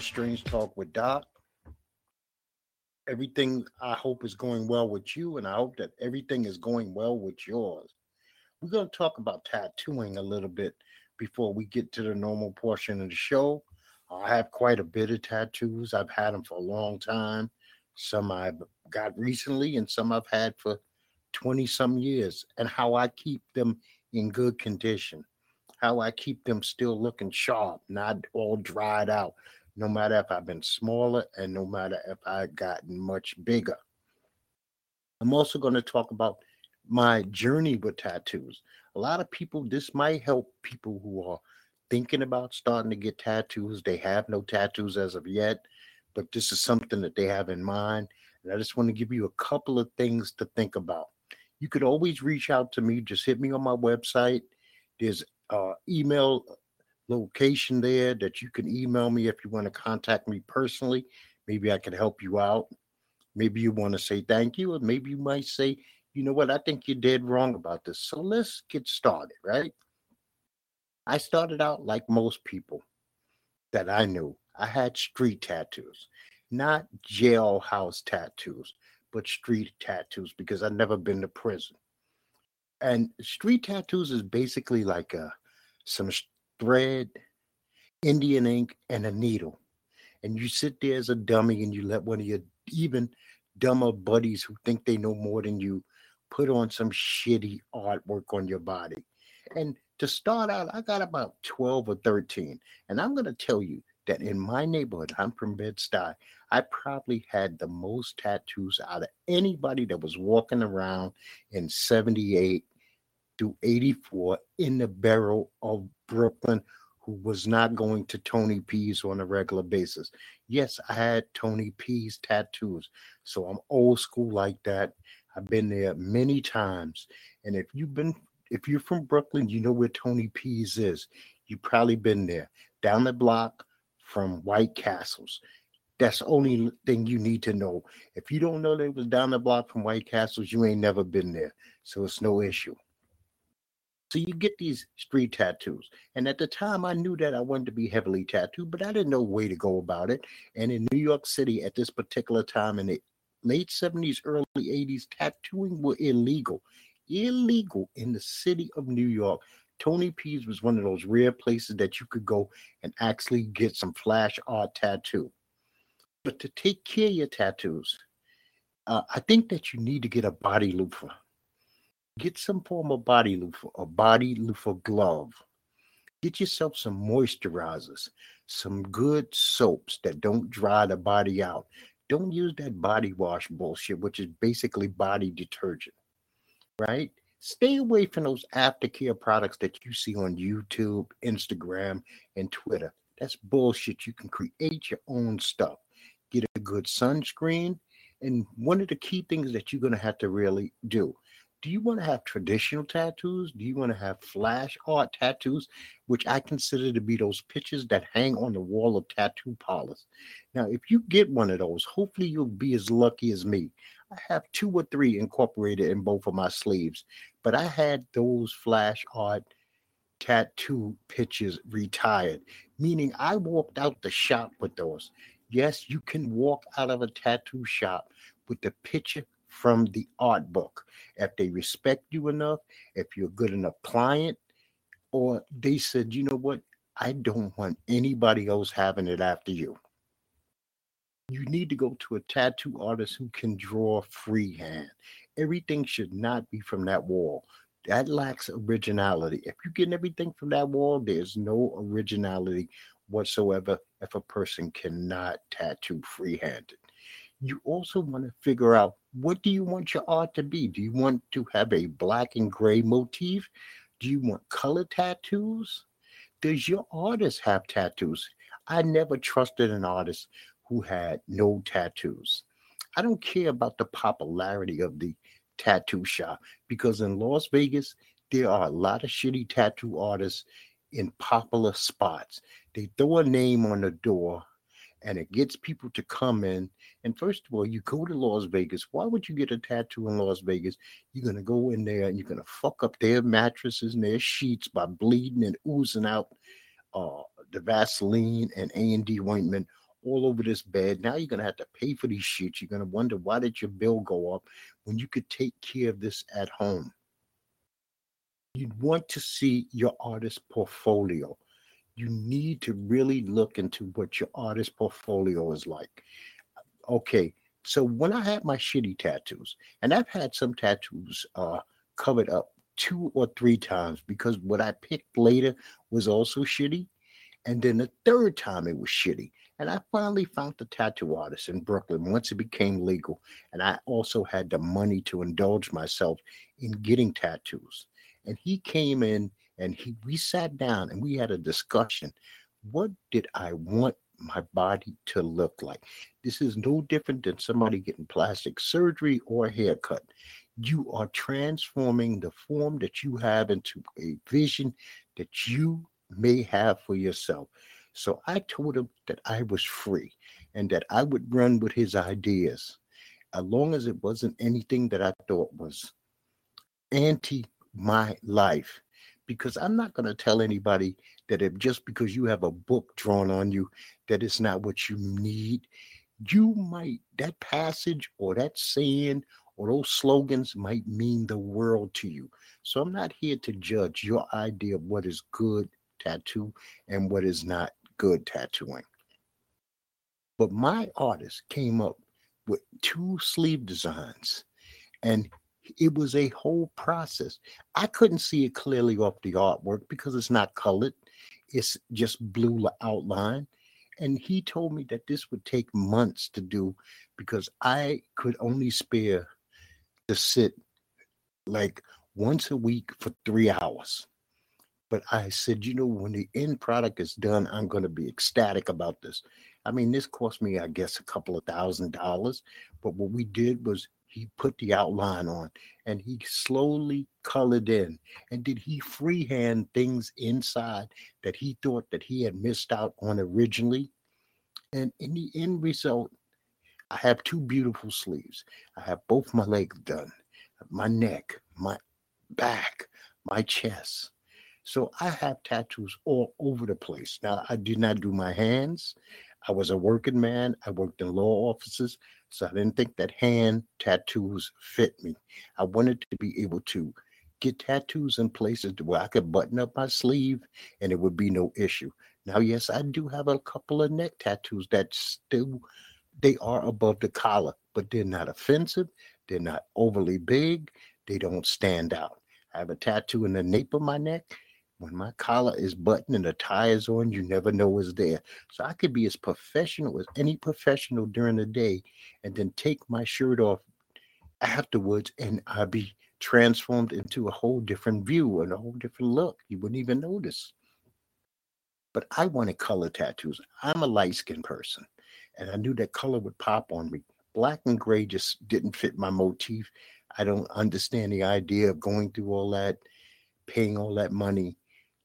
Strange Talk with Doc. Everything I hope is going well with you, and I hope that everything is going well with yours. We're going to talk about tattooing a little bit before we get to the normal portion of the show. I have quite a bit of tattoos. I've had them for a long time. Some I've got recently, and some I've had for 20 some years, and how I keep them in good condition, how I keep them still looking sharp, not all dried out, no matter if I've been smaller and no matter if I've gotten much bigger. I'm also going to talk about my journey with tattoos. A lot of people, this might help people who are thinking about starting to get tattoos. They have no tattoos as of yet, but this is something that they have in mind. And I just want to give you a couple of things to think about. You could always reach out to me. Just hit me on my website. There's uh, email location there that you can email me if you want to contact me personally. Maybe I can help you out. Maybe you want to say thank you, or maybe you might say, you know what, I think you did wrong about this. So let's get started, right? I started out like most people that I knew. I had street tattoos, not jailhouse tattoos, but street tattoos because I'd never been to prison. And street tattoos is basically like a some thread, Indian ink, and a needle. And you sit there as a dummy and you let one of your even dumber buddies who think they know more than you put on some shitty artwork on your body. And to start out, I got about 12 or 13. And I'm going to tell you that in my neighborhood, I'm from Bed-Stuy, I probably had the most tattoos out of anybody that was walking around in 78 through 84 in the borough of Brooklyn who was not going to Tony P's on a regular basis. Yes, I had Tony P's tattoos. So I'm old school like that. I've been there many times. And if you've been if you're from Brooklyn, you know where Tony P's is. You've probably been there. Down the block from White Castles. That's the only thing you need to know. If you don't know that it was down the block from White Castles, you ain't never been there. So it's no issue. So you get these street tattoos. And at the time, I knew that I wanted to be heavily tattooed, but I didn't know way to go about it. And in New York City at this particular time in the late 70s, early 80s, tattooing were illegal. Illegal in the city of New York. Tony P's was one of those rare places that you could go and actually get some flash art tattoo. But to take care of your tattoos, uh, I think that you need to get a body loofah get some form of body loofah, a body loofah glove. Get yourself some moisturizers, some good soaps that don't dry the body out. Don't use that body wash bullshit, which is basically body detergent, right? Stay away from those aftercare products that you see on YouTube, Instagram, and Twitter. That's bullshit. You can create your own stuff. Get a good sunscreen. And one of the key things that you're going to have to really do do you want to have traditional tattoos? Do you want to have flash art tattoos, which I consider to be those pictures that hang on the wall of tattoo parlors? Now, if you get one of those, hopefully you'll be as lucky as me. I have two or three incorporated in both of my sleeves, but I had those flash art tattoo pictures retired, meaning I walked out the shop with those. Yes, you can walk out of a tattoo shop with the picture from the art book. If they respect you enough, if you're a good enough client, or they said, you know what, I don't want anybody else having it after you. You need to go to a tattoo artist who can draw freehand. Everything should not be from that wall. That lacks originality. If you're getting everything from that wall, there's no originality whatsoever if a person cannot tattoo freehanded you also want to figure out what do you want your art to be? Do you want to have a black and gray motif? Do you want color tattoos? Does your artist have tattoos? I never trusted an artist who had no tattoos. I don't care about the popularity of the tattoo shop because in Las Vegas, there are a lot of shitty tattoo artists in popular spots. They throw a name on the door and it gets people to come in. And first of all, you go to Las Vegas. Why would you get a tattoo in Las Vegas? You're gonna go in there and you're gonna fuck up their mattresses and their sheets by bleeding and oozing out uh, the Vaseline and A and D ointment all over this bed. Now you're gonna have to pay for these sheets. You're gonna wonder why did your bill go up when you could take care of this at home. You'd want to see your artist portfolio. You need to really look into what your artist portfolio is like. Okay, so when I had my shitty tattoos, and I've had some tattoos uh, covered up two or three times because what I picked later was also shitty. And then the third time it was shitty. And I finally found the tattoo artist in Brooklyn once it became legal. And I also had the money to indulge myself in getting tattoos. And he came in and he we sat down and we had a discussion. What did I want my body to look like? This is no different than somebody getting plastic surgery or a haircut. You are transforming the form that you have into a vision that you may have for yourself. So I told him that I was free and that I would run with his ideas as long as it wasn't anything that I thought was anti my life. Because I'm not going to tell anybody that if just because you have a book drawn on you, that it's not what you need. You might, that passage or that saying or those slogans might mean the world to you. So I'm not here to judge your idea of what is good tattoo and what is not good tattooing. But my artist came up with two sleeve designs and it was a whole process. I couldn't see it clearly off the artwork because it's not colored, it's just blue outline. And he told me that this would take months to do because I could only spare to sit like once a week for three hours. But I said, you know, when the end product is done, I'm going to be ecstatic about this. I mean, this cost me, I guess, a couple of thousand dollars. But what we did was he put the outline on and he slowly colored in. And did he freehand things inside that he thought that he had missed out on originally? And in the end result, I have two beautiful sleeves. I have both my legs done, my neck, my back, my chest. So I have tattoos all over the place. Now, I did not do my hands. I was a working man. I worked in law offices. So I didn't think that hand tattoos fit me. I wanted to be able to get tattoos in places where I could button up my sleeve and it would be no issue. Now, yes, I do have a couple of neck tattoos that still they are above the collar, but they're not offensive. They're not overly big. They don't stand out. I have a tattoo in the nape of my neck when my collar is buttoned and the tie is on, you never know what's there. So I could be as professional as any professional during the day and then take my shirt off afterwards and I'd be transformed into a whole different view and a whole different look. You wouldn't even notice. But I wanted color tattoos. I'm a light skinned person and I knew that color would pop on me. Black and gray just didn't fit my motif. I don't understand the idea of going through all that, paying all that money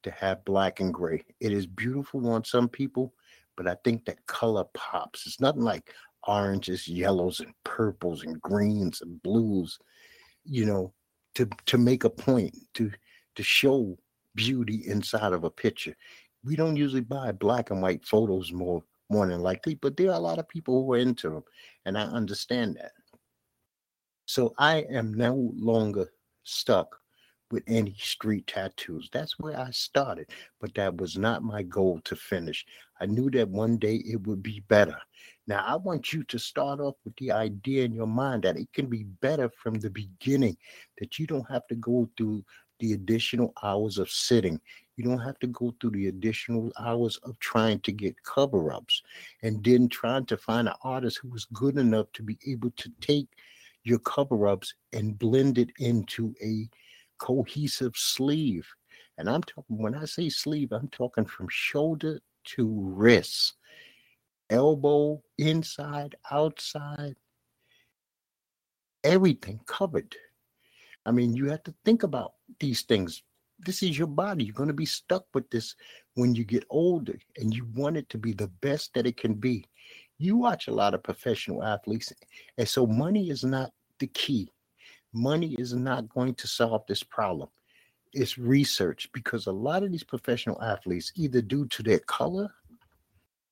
to have black and gray. It is beautiful on some people, but I think that color pops. It's nothing like oranges, yellows, and purples, and greens and blues, you know, to to make a point, to to show beauty inside of a picture. We don't usually buy black and white photos more more than likely, but there are a lot of people who are into them, and I understand that. So I am no longer stuck with any street tattoos. That's where I started, but that was not my goal to finish. I knew that one day it would be better. Now, I want you to start off with the idea in your mind that it can be better from the beginning, that you don't have to go through the additional hours of sitting. You don't have to go through the additional hours of trying to get cover ups and then trying to find an artist who is good enough to be able to take your cover ups and blend it into a cohesive sleeve. And I'm talking, when I say sleeve, I'm talking from shoulder to wrist, elbow, inside, outside, everything covered. I mean, you have to think about these things. This is your body. You're going to be stuck with this when you get older, and you want it to be the best that it can be. You watch a lot of professional athletes, and so money is not the key money is not going to solve this problem. It's research because a lot of these professional athletes, either due to their color,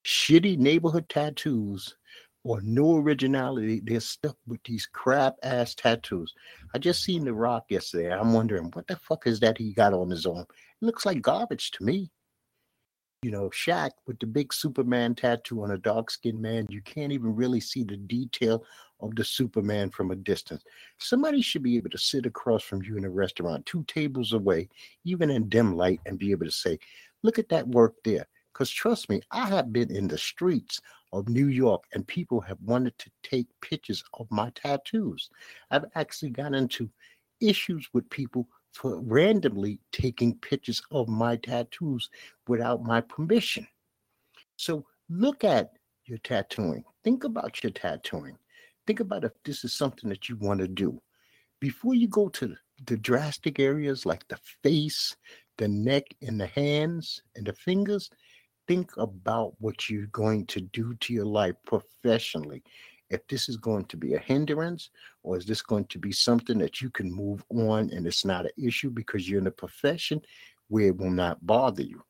shitty neighborhood tattoos, or no originality, they're stuck with these crap ass tattoos. I just seen The Rock yesterday. I'm wondering what the fuck is that he got on his arm? It looks like garbage to me. You know, Shaq with the big Superman tattoo on a dark skinned man, you can't even really see the detail of the Superman from a distance. Somebody should be able to sit across from you in a restaurant, two tables away, even in dim light, and be able to say, Look at that work there. Because trust me, I have been in the streets of New York and people have wanted to take pictures of my tattoos. I've actually got into issues with people for randomly taking pictures of my tattoos without my permission. So look at your tattooing. Think about your tattooing. Think about if this is something that you want to do. Before you go to the drastic areas like the face, the neck, and the hands and the fingers, think about what you're going to do to your life professionally. If this is going to be a hindrance, or is this going to be something that you can move on and it's not an issue because you're in a profession where it will not bother you?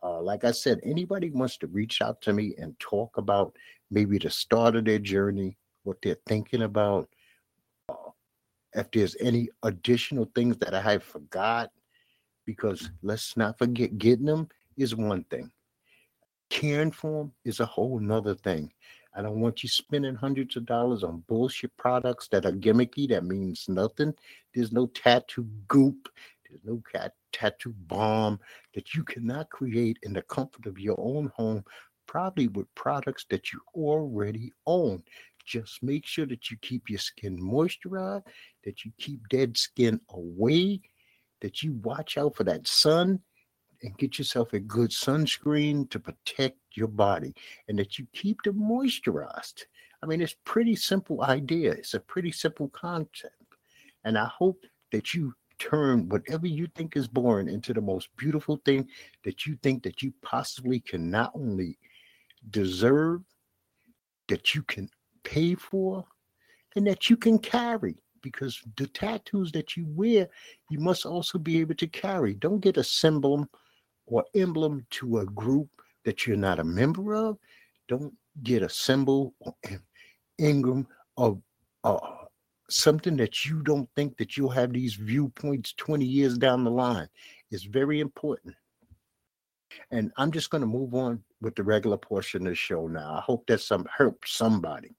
Uh, like I said, anybody wants to reach out to me and talk about maybe the start of their journey, what they're thinking about, uh, if there's any additional things that I have forgot, because let's not forget, getting them is one thing caring for them is a whole nother thing. I don't want you spending hundreds of dollars on bullshit products that are gimmicky, that means nothing. There's no tattoo goop, there's no cat, tattoo bomb that you cannot create in the comfort of your own home, probably with products that you already own. Just make sure that you keep your skin moisturized, that you keep dead skin away, that you watch out for that sun, and get yourself a good sunscreen to protect your body and that you keep them moisturized. I mean, it's pretty simple idea. It's a pretty simple concept. And I hope that you turn whatever you think is boring into the most beautiful thing that you think that you possibly can not only deserve, that you can pay for, and that you can carry. Because the tattoos that you wear, you must also be able to carry. Don't get a symbol or emblem to a group that you're not a member of. Don't get a symbol or of uh, something that you don't think that you'll have these viewpoints 20 years down the line. It's very important. And I'm just going to move on with the regular portion of the show now. I hope that some helps somebody.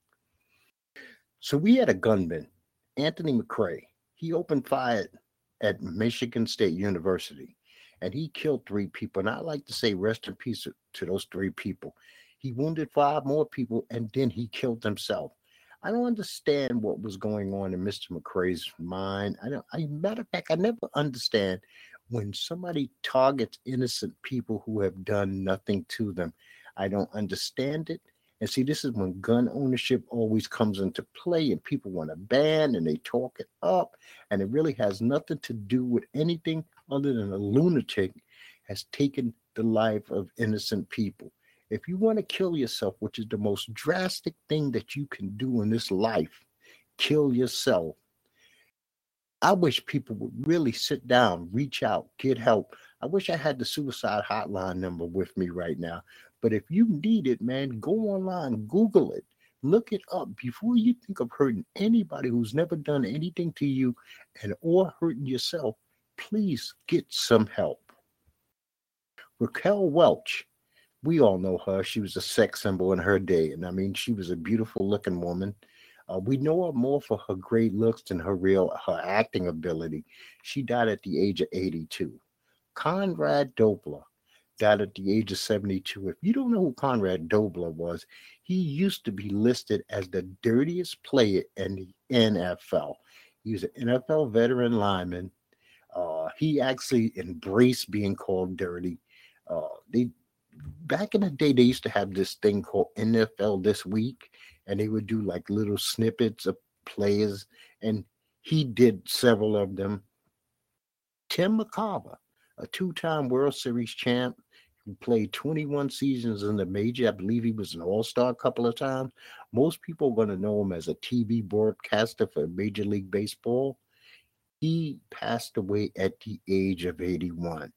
So we had a gunman, Anthony McRae. He opened fire at Michigan State University and he killed three people. And I like to say rest in peace to those three people. He wounded five more people and then he killed himself. I don't understand what was going on in Mr. McRae's mind. I don't. I, matter of fact, I never understand when somebody targets innocent people who have done nothing to them. I don't understand it. And see, this is when gun ownership always comes into play, and people want to ban and they talk it up, and it really has nothing to do with anything other than a lunatic has taken the life of innocent people. If you want to kill yourself, which is the most drastic thing that you can do in this life, kill yourself. I wish people would really sit down, reach out, get help. I wish I had the suicide hotline number with me right now. But if you need it, man, go online, Google it, look it up before you think of hurting anybody who's never done anything to you and or hurting yourself please get some help. Raquel Welch, we all know her. She was a sex symbol in her day. And I mean, she was a beautiful looking woman. Uh, we know her more for her great looks than her real her acting ability. She died at the age of 82. Conrad Dobler died at the age of 72. If you don't know who Conrad Dobler was, he used to be listed as the dirtiest player in the NFL. He was an NFL veteran lineman uh, he actually embraced being called dirty. Uh, they back in the day they used to have this thing called NFL this week, and they would do like little snippets of players, and he did several of them. Tim McCarver, a two-time World Series champ, who played 21 seasons in the major. I believe he was an all-star a couple of times. Most people are going to know him as a TV broadcaster for Major League Baseball He passed away at the age of 81.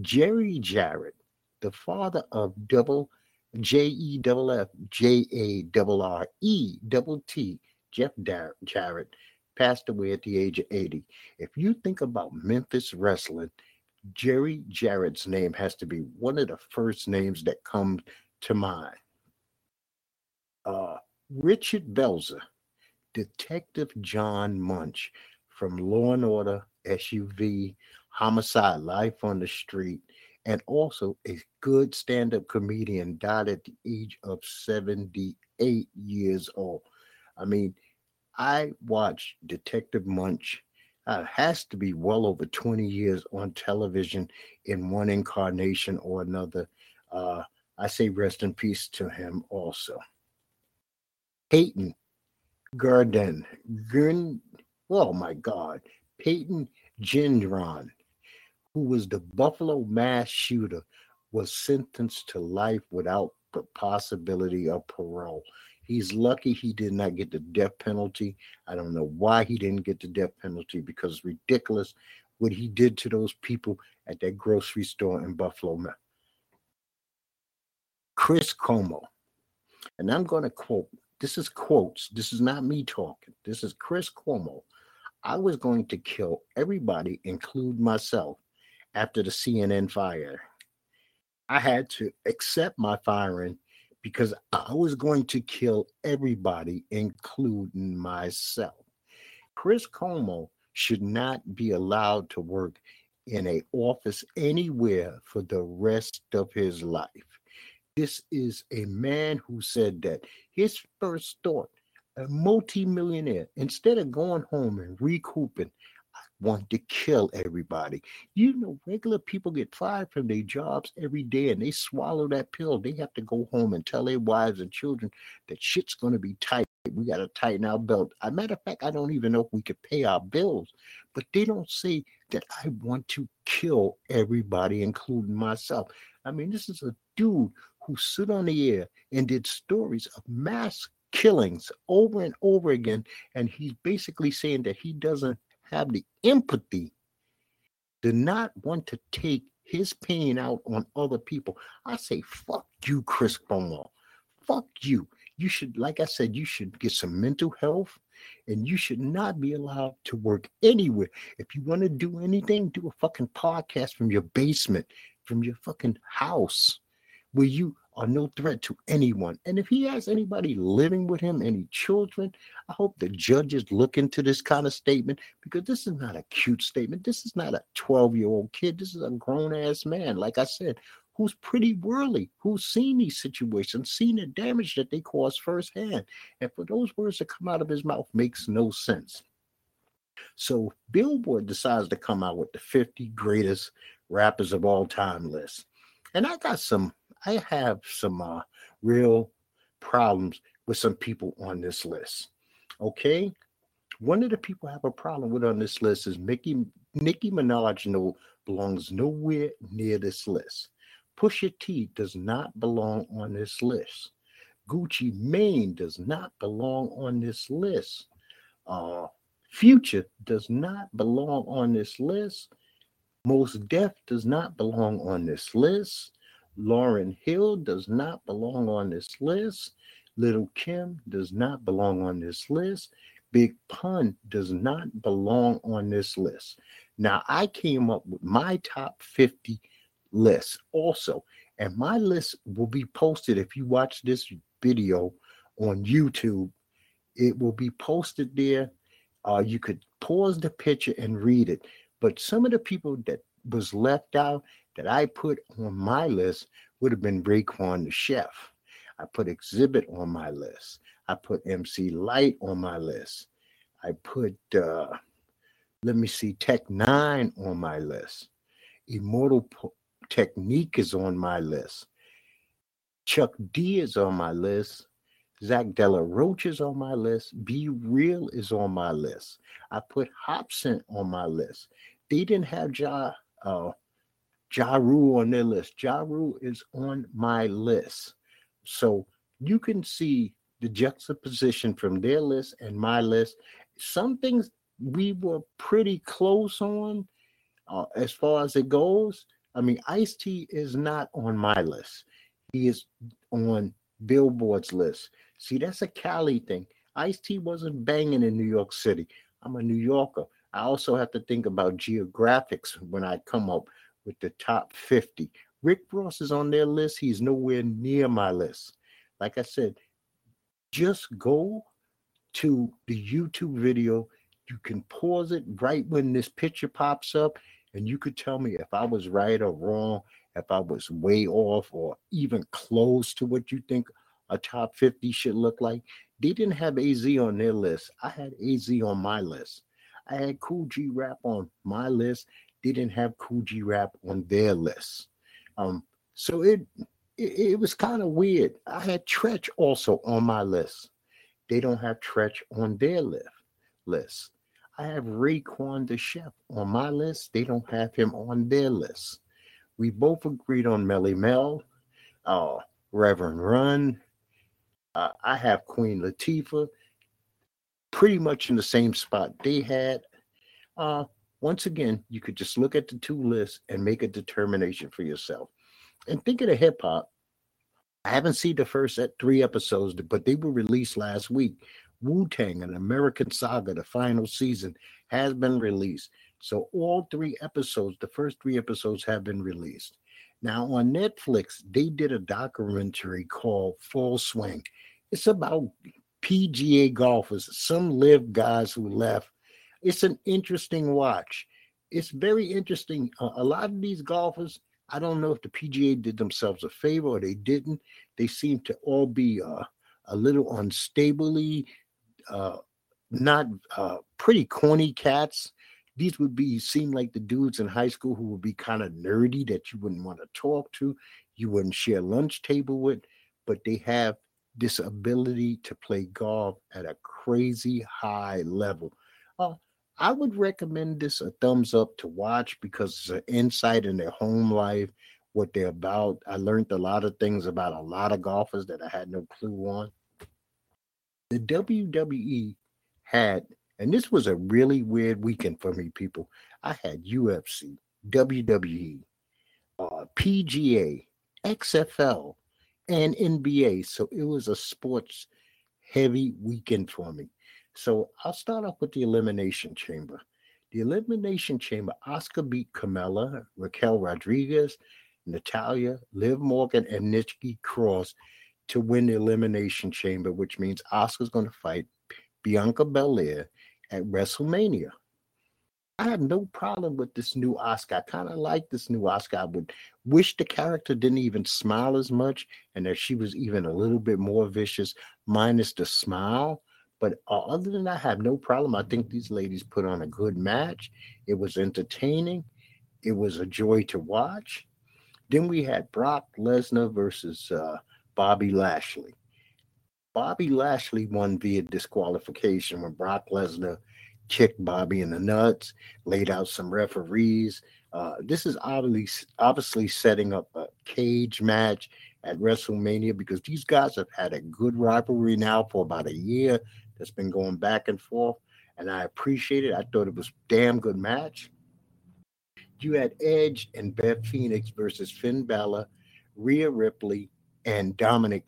Jerry Jarrett, the father of double J E double F J A double R E double T, Jeff Jarrett, passed away at the age of 80. If you think about Memphis wrestling, Jerry Jarrett's name has to be one of the first names that comes to mind. Uh, Richard Belzer, Detective John Munch from Law and Order, SVU, Homicide, Life on the Street, and also a good stand up comedian, died at the age of 78 years old. I mean, I watched Detective Munch. Uh, has to be well over 20 years on television in one incarnation or another. Uh, I say rest in peace to him also. Peyton Garden, oh my God, Peyton Gendron, who was the Buffalo mass shooter, was sentenced to life without the possibility of parole. He's lucky he did not get the death penalty. I don't know why he didn't get the death penalty because it's ridiculous what he did to those people at that grocery store in Buffalo. Chris Cuomo, and I'm going to quote this is quotes. This is not me talking. This is Chris Cuomo. I was going to kill everybody, include myself, after the CNN fire. I had to accept my firing because I was going to kill everybody, including myself. Chris Cuomo should not be allowed to work in a office anywhere for the rest of his life. This is a man who said that his first thought, a multimillionaire, instead of going home and recouping, I want to kill everybody. You know, regular people get fired from their jobs every day and they swallow that pill. They have to go home and tell their wives and children that shit's going to be tight. We got to tighten our belt. As a matter of fact, I don't even know if we could pay our bills, but they don't say that I want to kill everybody, including myself. I mean, this is a dude who stood on the air and did stories of mass killings over and over again. And he's basically saying that he doesn't have the empathy to not want to take his pain out on other people. I say, fuck you, Chris Cuomo. Fuck you. You should, like I said, you should get some mental health and you should not be allowed to work anywhere. If you want to do anything, do a fucking podcast from your basement, from your fucking house where you are no threat to anyone. And if he has anybody living with him, any children, I hope the judges look into this kind of statement because this is not a cute statement. This is not a 12 year old kid. This is a grown ass man, like I said, who's pretty worldly, who's seen these situations, seen the damage that they cause firsthand. And for those words to come out of his mouth makes no sense. So Billboard decides to come out with the 50 greatest rappers of all time list. And I got some I have some uh, real problems with some people on this list. Okay, one of the people I have a problem with on this list is Mickey Nicki Minaj. No belongs nowhere near this list. Pusha T does not belong on this list. Gucci Mane does not belong on this list. Uh, Future does not belong on this list. Mos Def does not belong on this list. Lauryn Hill does not belong on this list. Lil' Kim does not belong on this list. Big Pun does not belong on this list. Now, I came up with my top 50 list also, and my list will be posted if you watch this video on YouTube. It will be posted there. Uh, you could pause the picture and read it. But some of the people that was left out, that I put on my list would have been Raekwon the chef. I put Xzibit on my list. I put MC Lyte on my list. I put uh let me see Tech N9ne on my list. Immortal Technique is on my list. Chuck D is on my list. Zack De La Rocha is on my list. B-Real is on my list. I put Hopsin on my list. They didn't have Ja uh, Ja Rule on their list. Ja Rule is on my list. So you can see the juxtaposition from their list and my list. Some things we were pretty close on uh, as far as it goes. I mean, Ice T is not on my list. He is on Billboard's list. See, that's a Cali thing. Ice T wasn't banging in New York City. I'm a New Yorker. I also have to think about geographics when I come up with the top 50. Rick Ross is on their list. He's nowhere near my list. Like I said, just go to the YouTube video. You can pause it right when this picture pops up, and you could tell me if I was right or wrong, if I was way off or even close to what you think a top 50 should look like. They didn't have AZ on their list. I had AZ on my list. I had Kool G Rap on my list. Didn't have G Rap on their list. Um, so it it, it was kind of weird. I had Treach also on my list. They don't have Treach on their list. list. I have Raekwon the Chef on my list. They don't have him on their list. We both agreed on Melle Mel, uh, Reverend Run. Uh, I have Queen Latifah pretty much in the same spot they had. Uh, once again, you could just look at the two lists and make a determination for yourself. And think of hip hop. I haven't seen the first three episodes, but they were released last week. Wu Tang, an American Saga, the final season, has been released. So all three episodes, the first three episodes, have been released. Now on Netflix, they did a documentary called Full Swing. It's about PGA golfers, some LIV guys who left. It's an interesting watch. It's very interesting. Uh, a lot of these golfers, I don't know if the PGA did themselves a favor or they didn't. They seem to all be uh, a little unstably, uh, not uh, pretty corny cats. These would be seem like the dudes in high school who would be kind of nerdy that you wouldn't want to talk to, you wouldn't share lunch table with, but they have this ability to play golf at a crazy high level. Uh, I would recommend this a thumbs up to watch because it's an insight in their home life, what they're about. I learned a lot of things about a lot of golfers that I had no clue on. The WWE had, and this was a really weird weekend for me, people. I had UFC, WWE, uh, PGA, XFL, and NBA. So it was a sports heavy weekend for me. So I'll start off with the Elimination Chamber. The Elimination Chamber, Asuka beat Carmella, Raquel Rodriguez, Natalya, Liv Morgan, and Nikki Cross to win the Elimination Chamber, which means Asuka's going to fight Bianca Belair at WrestleMania. I have no problem with this new Asuka. I kind of like this new Asuka. I would wish the character didn't even smile as much and that she was even a little bit more vicious, minus the smile. But uh, other than that, I have no problem. I think these ladies put on a good match. It was entertaining. It was a joy to watch. Then we had Brock Lesnar versus uh, Bobby Lashley. Bobby Lashley won via disqualification when Brock Lesnar kicked Bobby in the nuts, laid out some referees. Uh, this is obviously obviously setting up a cage match at WrestleMania because these guys have had a good rivalry now for about a year that's been going back and forth, and I appreciate it. I thought it was damn good match. You had Edge and Beth Phoenix versus Finn Balor, Rhea Ripley, and Dominik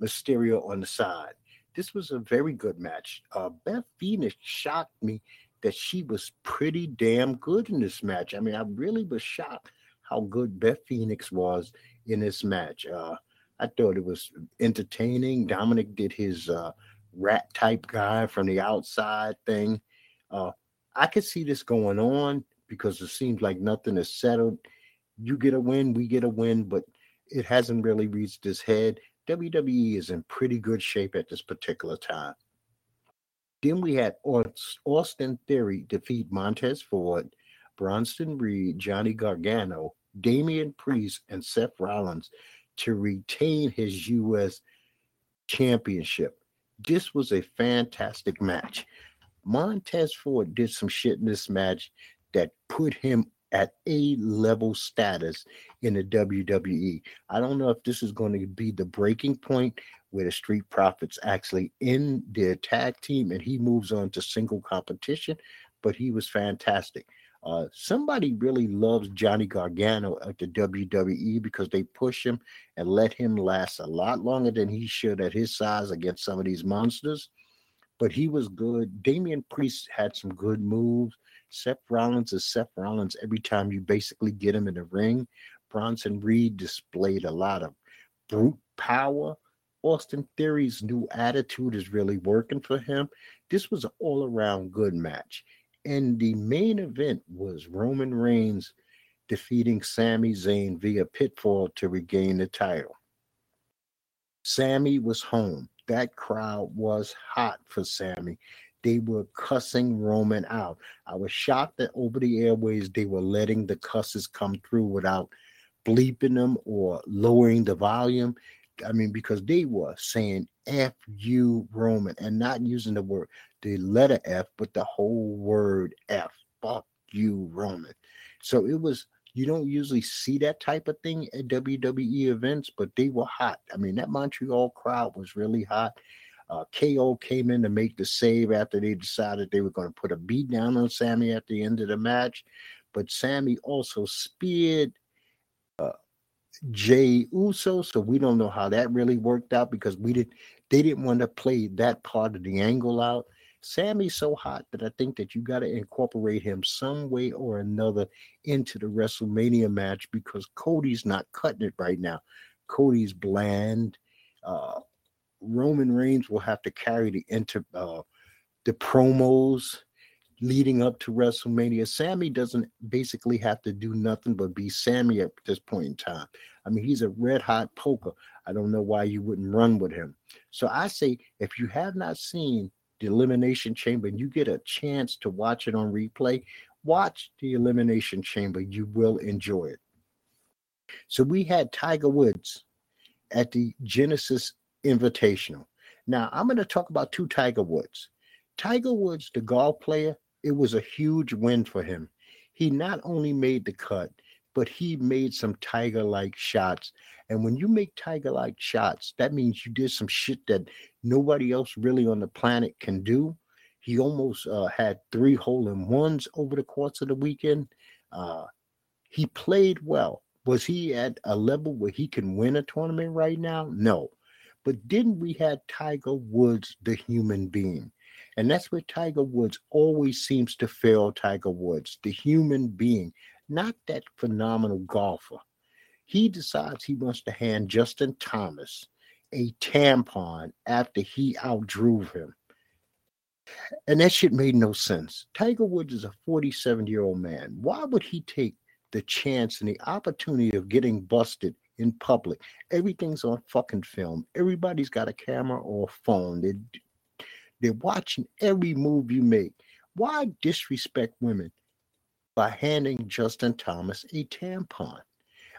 Mysterio on the side. This was a very good match. Uh, Beth Phoenix shocked me that she was pretty damn good in this match. I mean, I really was shocked how good Beth Phoenix was in this match. Uh, I thought it was entertaining. Dominik did his uh, rat type guy from the outside thing. Uh, I could see this going on because it seems like nothing is settled. You get a win, we get a win, but it hasn't really reached its head. WWE is in pretty good shape at this particular time. Then we had Austin Theory defeat Montez Ford, Bronson Reed, Johnny Gargano, Damian Priest, and Seth Rollins to retain his U.S. championship. This was a fantastic match. Montez Ford did some shit in this match that put him at a level status in the WWE. I don't know if this is going to be the breaking point where the Street Profits actually in their tag team and he moves on to single competition. But he was fantastic. Uh, somebody really loves Johnny Gargano at the WWE because they push him and let him last a lot longer than he should at his size against some of these monsters. But he was good. Damian Priest had some good moves. Seth Rollins is Seth Rollins every time you basically get him in the ring. Bronson Reed displayed a lot of brute power. Austin Theory's new attitude is really working for him. This was an all around good match. And the main event was Roman Reigns defeating Sami Zayn via pinfall to regain the title. Sami was home. That crowd was hot for Sami. They were cussing Roman out. I was shocked that over the airways they were letting the cusses come through without bleeping them or lowering the volume. I mean, because they were saying F you Roman and not using the word, the letter F, but the whole word F. Fuck you, Roman. So it was, you don't usually see that type of thing at WWE events, but they were hot. I mean, that Montreal crowd was really hot. Uh, KO came in to make the save after they decided they were going to put a beat down on Sami at the end of the match. But Sami also speared uh, Jey Uso, so we don't know how that really worked out because we did they didn't want to play that part of the angle out. Sami's so hot that I think that you got to incorporate him some way or another into the WrestleMania match because Cody's not cutting it right now. Cody's bland. Uh, Roman Reigns will have to carry the inter uh, the promos leading up to WrestleMania. Sami doesn't basically have to do nothing but be Sami at this point in time. I mean, he's a red hot poker. I don't know why you wouldn't run with him. So I say, if you have not seen the Elimination Chamber and you get a chance to watch it on replay, watch the Elimination Chamber. You will enjoy it. So we had Tiger Woods at the Genesis Invitational. Now I'm going to talk about two Tiger Woods. Tiger Woods, the golf player, it was a huge win for him. He not only made the cut, but he made some tiger like shots. And when you make tiger like shots, that means you did some shit that nobody else really on the planet can do. He almost uh, had three hole in ones over the course of the weekend. Uh, he played well. Was he at a level where he can win a tournament right now? No. But didn't we have Tiger Woods, the human being? And that's where Tiger Woods always seems to fail Tiger Woods, the human being, not that phenomenal golfer. He decides he wants to hand Justin Thomas a tampon after he outdrew him. And that shit made no sense. Tiger Woods is a 47 year old man. Why would he take the chance and the opportunity of getting busted in public? Everything's on fucking film. Everybody's got a camera or a phone. They're, they're watching every move you make. Why disrespect women by handing Justin Thomas a tampon?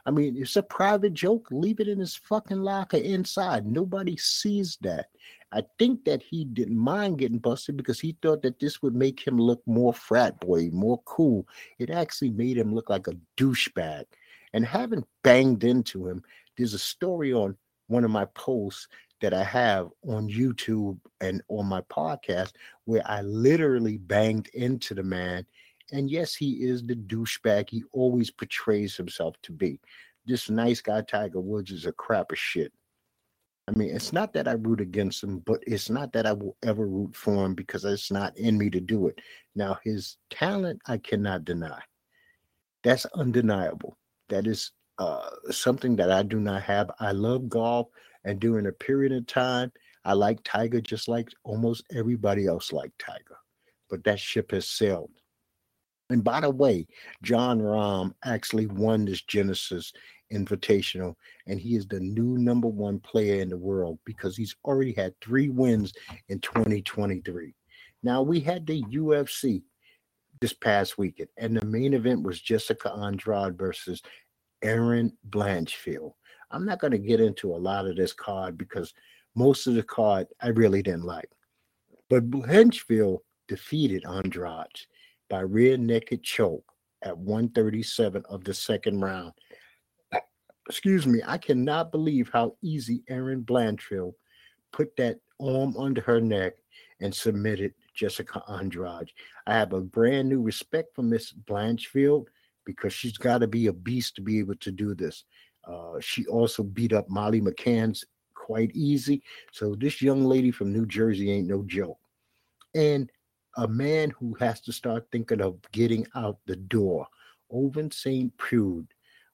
I mean, it's a private joke. Leave it in his fucking locker inside. Nobody sees that. I think that he didn't mind getting busted because he thought that this would make him look more frat boy, more cool. It actually made him look like a douchebag. And having banged into him, there's a story on one of my posts that I have on YouTube and on my podcast where I literally banged into the man and yes, he is the douchebag he always portrays himself to be. This nice guy, Tiger Woods, is a crap of shit. I mean, it's not that I root against him, but it's not that I will ever root for him because it's not in me to do it. Now, his talent, I cannot deny. That's undeniable. That is uh, something that I do not have. I love golf, and during a period of time, I like Tiger just like almost everybody else liked Tiger. But that ship has sailed. And by the way, Jon Rahm actually won this Genesis Invitational, and he is the new number one player in the world because he's already had three wins in 2023. Now, we had the UFC this past weekend, and the main event was Jessica Andrade versus Erin Blanchfield. I'm not going to get into a lot of this card because most of the card I really didn't like. But Blanchfield defeated Andrade by rear naked choke at 137 of the second round. Excuse me, I cannot believe how easy Erin Blanchfield put that arm under her neck and submitted Jessica Andrade. I have a brand new respect for Miss Blanchfield because she's got to be a beast to be able to do this. Uh, she also beat up Molly McCann's quite easy. So this young lady from New Jersey ain't no joke. And a man who has to start thinking of getting out the door. Ovince St. Preux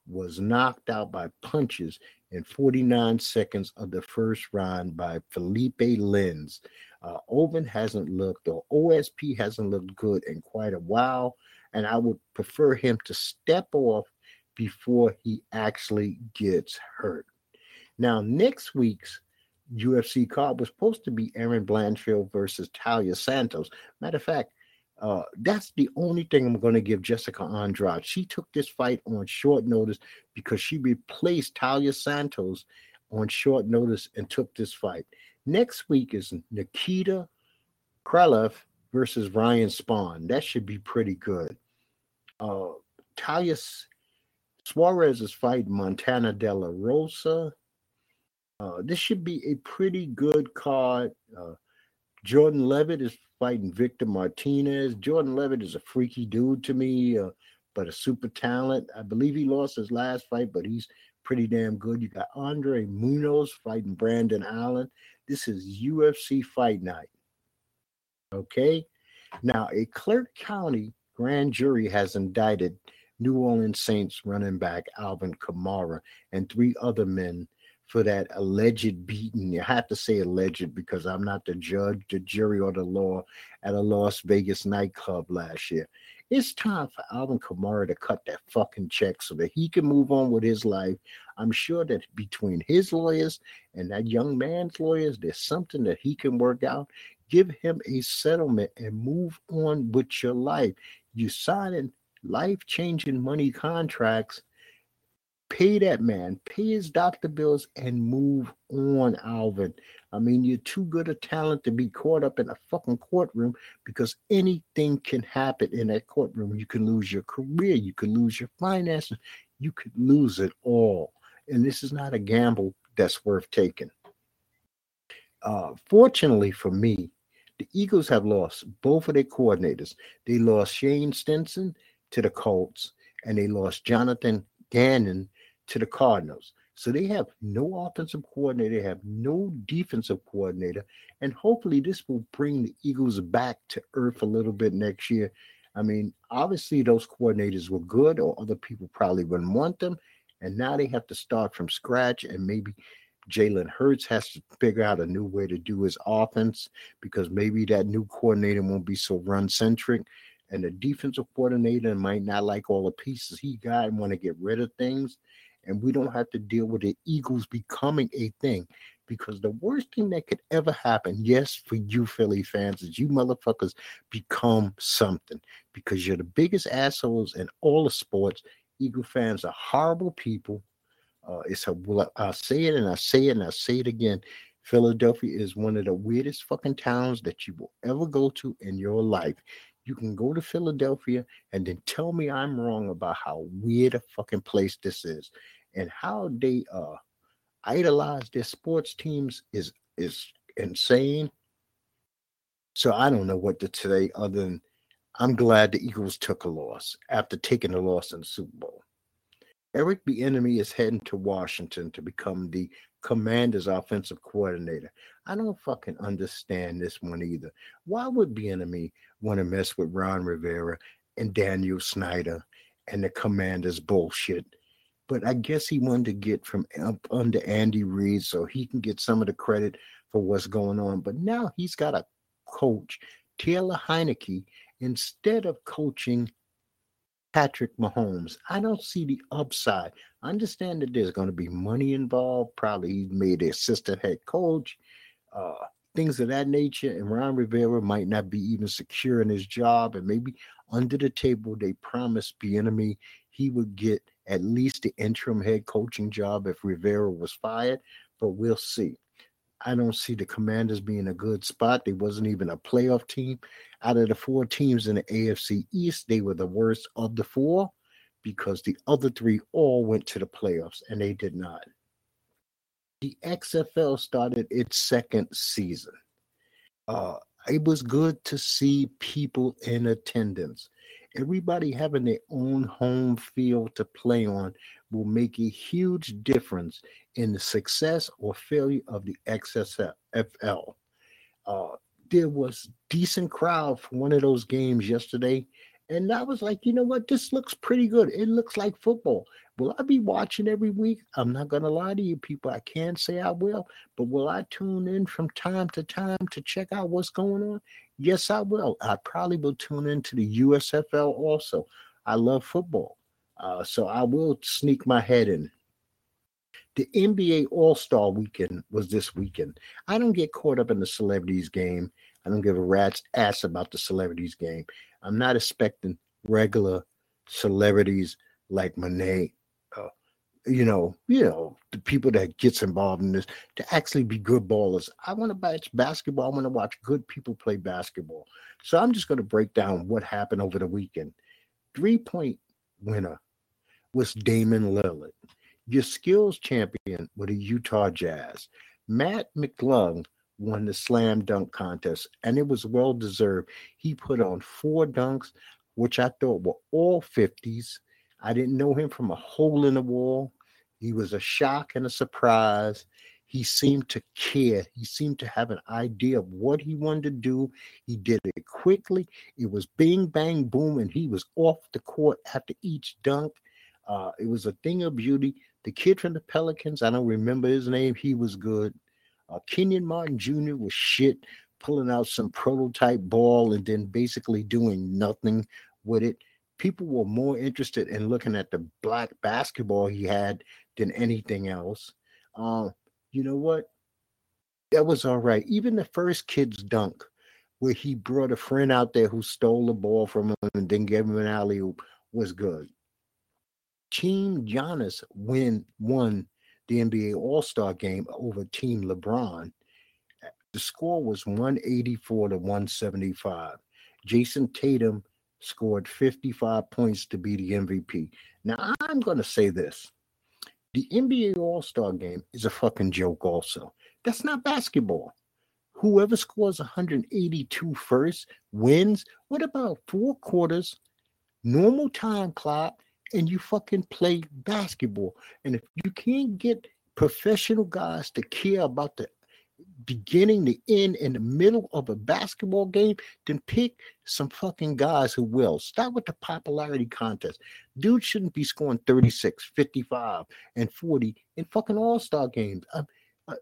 was knocked out by punches in 49 seconds of the first round by Felipe Lins. Uh, Oven hasn't looked, or OSP hasn't looked good in quite a while, and I would prefer him to step off before he actually gets hurt. Now, next week's UFC card was supposed to be Erin Blanchfield versus Taila Santos. Matter of fact, uh, that's the only thing I'm going to give Jessica Andrade. She took this fight on short notice because she replaced Taila Santos on short notice and took this fight. Next week is Nikita Krylov versus Ryan Spann. That should be pretty good. Uh, Talia Suarez is fighting Montana De La Rosa. Uh, this should be a pretty good card. Uh, Jordan Levitt is fighting Victor Martinez. Jordan Levitt is a freaky dude to me, uh, but a super talent. I believe he lost his last fight, but he's pretty damn good. You got Andre Muniz fighting Brendan Allen. This is UFC fight night. Okay. Now, a Clark County grand jury has indicted New Orleans Saints running back Alvin Kamara and three other men for that alleged beating. You have to say alleged because I'm not the judge, the jury, or the law at a Las Vegas nightclub last year. It's time for Alvin Kamara to cut that fucking check so that he can move on with his life. I'm sure that between his lawyers and that young man's lawyers, there's something that he can work out. Give him a settlement and move on with your life. You signing life changing money contracts Pay that man, pay his doctor bills, and move on, Alvin. I mean, you're too good a talent to be caught up in a fucking courtroom because anything can happen in that courtroom. You can lose your career, you can lose your finances, you could lose it all. And this is not a gamble that's worth taking. Uh, fortunately for me, the Eagles have lost both of their coordinators. They lost Shane Steichen to the Colts, and they lost Jonathan Gannon to the Cardinals. So they have no offensive coordinator, they have no defensive coordinator, and hopefully this will bring the Eagles back to earth a little bit next year. I mean, obviously those coordinators were good, or other people probably wouldn't want them, and now they have to start from scratch, and maybe Jalen Hurts has to figure out a new way to do his offense because maybe that new coordinator won't be so run centric. And the defensive coordinator might not like all the pieces he got and want to get rid of things and we don't have to deal with the Eagles becoming a thing. Because the worst thing that could ever happen, yes, for you Philly fans, is you motherfuckers become something because you're the biggest assholes in all the sports. Eagle fans are horrible people. Uh, it's a I say it and I say it and I say it again. Philadelphia is one of the weirdest fucking towns that you will ever go to in your life. You can go to Philadelphia and then tell me I'm wrong about how weird a fucking place this is and how they uh idolize their sports teams is is insane. So I don't know what to say other than I'm glad the Eagles took a loss after taking a loss in the Super Bowl. Eric Bieniemy is heading to Washington to become the Commanders' offensive coordinator. I don't fucking understand this one either. Why would Bieniemy want to mess with Ron Rivera and Daniel Snyder and the Commanders' bullshit? but I guess he wanted to get from up under Andy Reid so he can get some of the credit for what's going on. But now he's got a coach, Taylor Heinicke, instead of coaching Patrick Mahomes. I don't see the upside. I understand that there's going to be money involved. Probably he made assistant head coach, uh, things of that nature. And Ron Rivera might not be even secure in his job. And maybe under the table, they promised Bieniemy he would get at least the interim head coaching job if Rivera was fired, but we'll see. I don't see the Commanders being a good spot. They wasn't even a playoff team. Out of the four teams in the AFC East, they were the worst of the four because the other three all went to the playoffs and they did not. The XFL started its second season. Uh, it was good to see people in attendance. Everybody having their own home field to play on will make a huge difference in the success or failure of the XFL. Uh, there was decent crowd for one of those games yesterday, and I was like, you know what? This looks pretty good. It looks like football. Will I be watching every week? I'm not going to lie to you people. I can't say I will, but will I tune in from time to time to check out what's going on? Yes, I will. I probably will tune into the USFL also. I love football. Uh, so I will sneak my head in. The NBA All Star weekend was this weekend. I don't get caught up in the celebrities game. I don't give a rat's ass about the celebrities game. I'm not expecting regular celebrities like Monet, uh, you know, you know, the people that gets involved in this to actually be good ballers. I want to watch basketball. I want to watch good people play basketball. So I'm just going to break down what happened over the weekend. Three point winner was Damian Lillard. Your skills champion with the Utah Jazz. Mac McClung won the slam dunk contest, and it was well deserved. He put on four dunks, which I thought were all 50s. I didn't know him from a hole in the wall. He was a shock and a surprise. He seemed to care. He seemed to have an idea of what he wanted to do. He did it quickly. It was bing, bang, boom, and he was off the court after each dunk. Uh, it was a thing of beauty. The kid from the Pelicans, I don't remember his name. He was good. Uh, Kenyon Martin Jr. was shit, pulling out some prototype ball and then basically doing nothing with it. People were more interested in looking at the black basketball he had than anything else. Uh, you know what? That was all right. Even the first kid's dunk, where he brought a friend out there who stole the ball from him and then gave him an alley oop, was good. Team Giannis win won the NBA All Star game over Team LeBron. The score was 184 to 175. Jayson Tatum scored 55 points to be the MVP. Now, I'm going to say this the NBA All Star game is a fucking joke, also. That's not basketball. Whoever scores 182 first wins. What about four quarters, normal time clock, and you fucking play basketball. And if you can't get professional guys to care about the beginning, the end, and the middle of a basketball game, then pick some fucking guys who will. Start with the popularity contest. Dude shouldn't be scoring 36, 55, and 40 in fucking all star games. Uh, uh,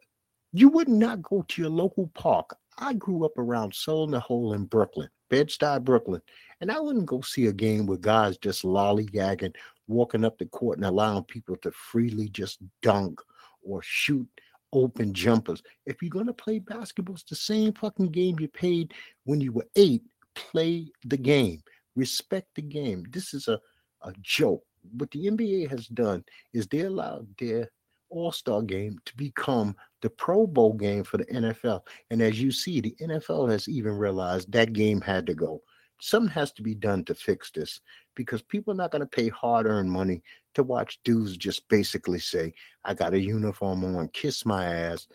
you would not go to your local park. I grew up around Soul in the Hole in Brooklyn. Bed-Stuy, Brooklyn. And I wouldn't go see a game with guys just lollygagging, walking up the court and allowing people to freely just dunk or shoot open jumpers. If you're going to play basketball, it's the same fucking game you played when you were eight. Play the game, respect the game. This is a, a joke. What the NBA has done is they allowed their all Star game to become the Pro Bowl game for the NFL. And as you see, the NFL has even realized that game had to go. Something has to be done to fix this because people are not going to pay hard earned money to watch dudes just basically say, I got a uniform on, kiss my ass.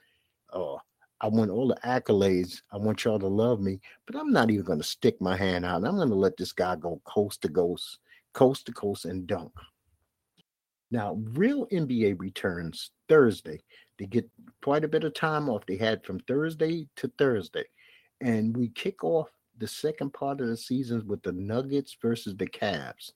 Oh, I want all the accolades. I want y'all to love me, but I'm not even going to stick my hand out. I'm going to let this guy go coast to coast, coast to coast and dunk. Now, real NBA returns Thursday. They get quite a bit of time off. They had from Thursday to Thursday. And we kick off the second part of the season with the Nuggets versus the Cavs,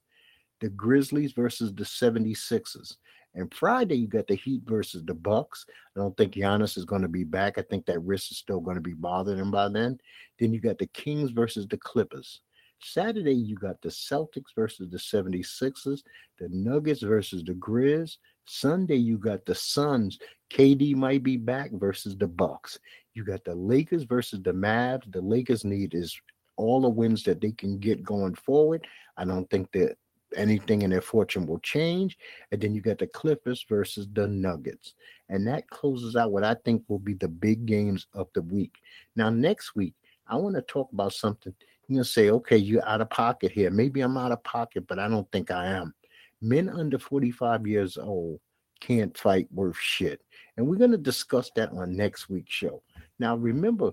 the Grizzlies versus the 76ers. And Friday, you got the Heat versus the Bucks. I don't think Giannis is going to be back. I think that wrist is still going to be bothering him by then. Then you got the Kings versus the Clippers. Saturday, you got the Celtics versus the 76ers, the Nuggets versus the Grizz. Sunday, you got the Suns. KD might be back versus the Bucks. You got the Lakers versus the Mavs. The Lakers need is all the wins that they can get going forward. I don't think that anything in their fortune will change. And then you got the Clippers versus the Nuggets. And that closes out what I think will be the big games of the week. Now, next week, I want to talk about something going to say, okay, you're out of pocket here. Maybe I'm out of pocket, but I don't think I am. Men under 45 years old can't fight worth shit. And we're going to discuss that on next week's show. Now, remember,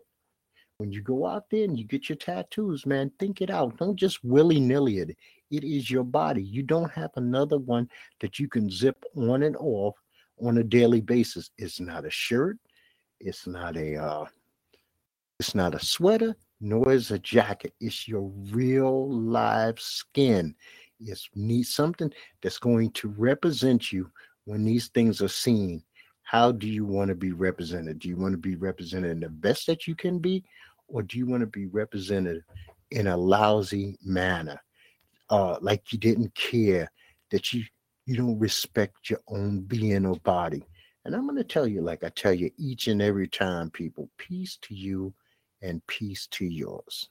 when you go out there and you get your tattoos, man, think it out. Don't just willy nilly it. It is your body. You don't have another one that you can zip on and off on a daily basis. It's not a shirt. It's not a uh, it's not a sweater, nor is a jacket. It's your real live skin. It's need something that's going to represent you when these things are seen. How do you want to be represented? Do you want to be represented in the best that you can be, or do you want to be represented in a lousy manner? Uh, like you didn't care, that you you don't respect your own being or body. And I'm going to tell you, like I tell you each and every time, people, peace to you and peace to yours.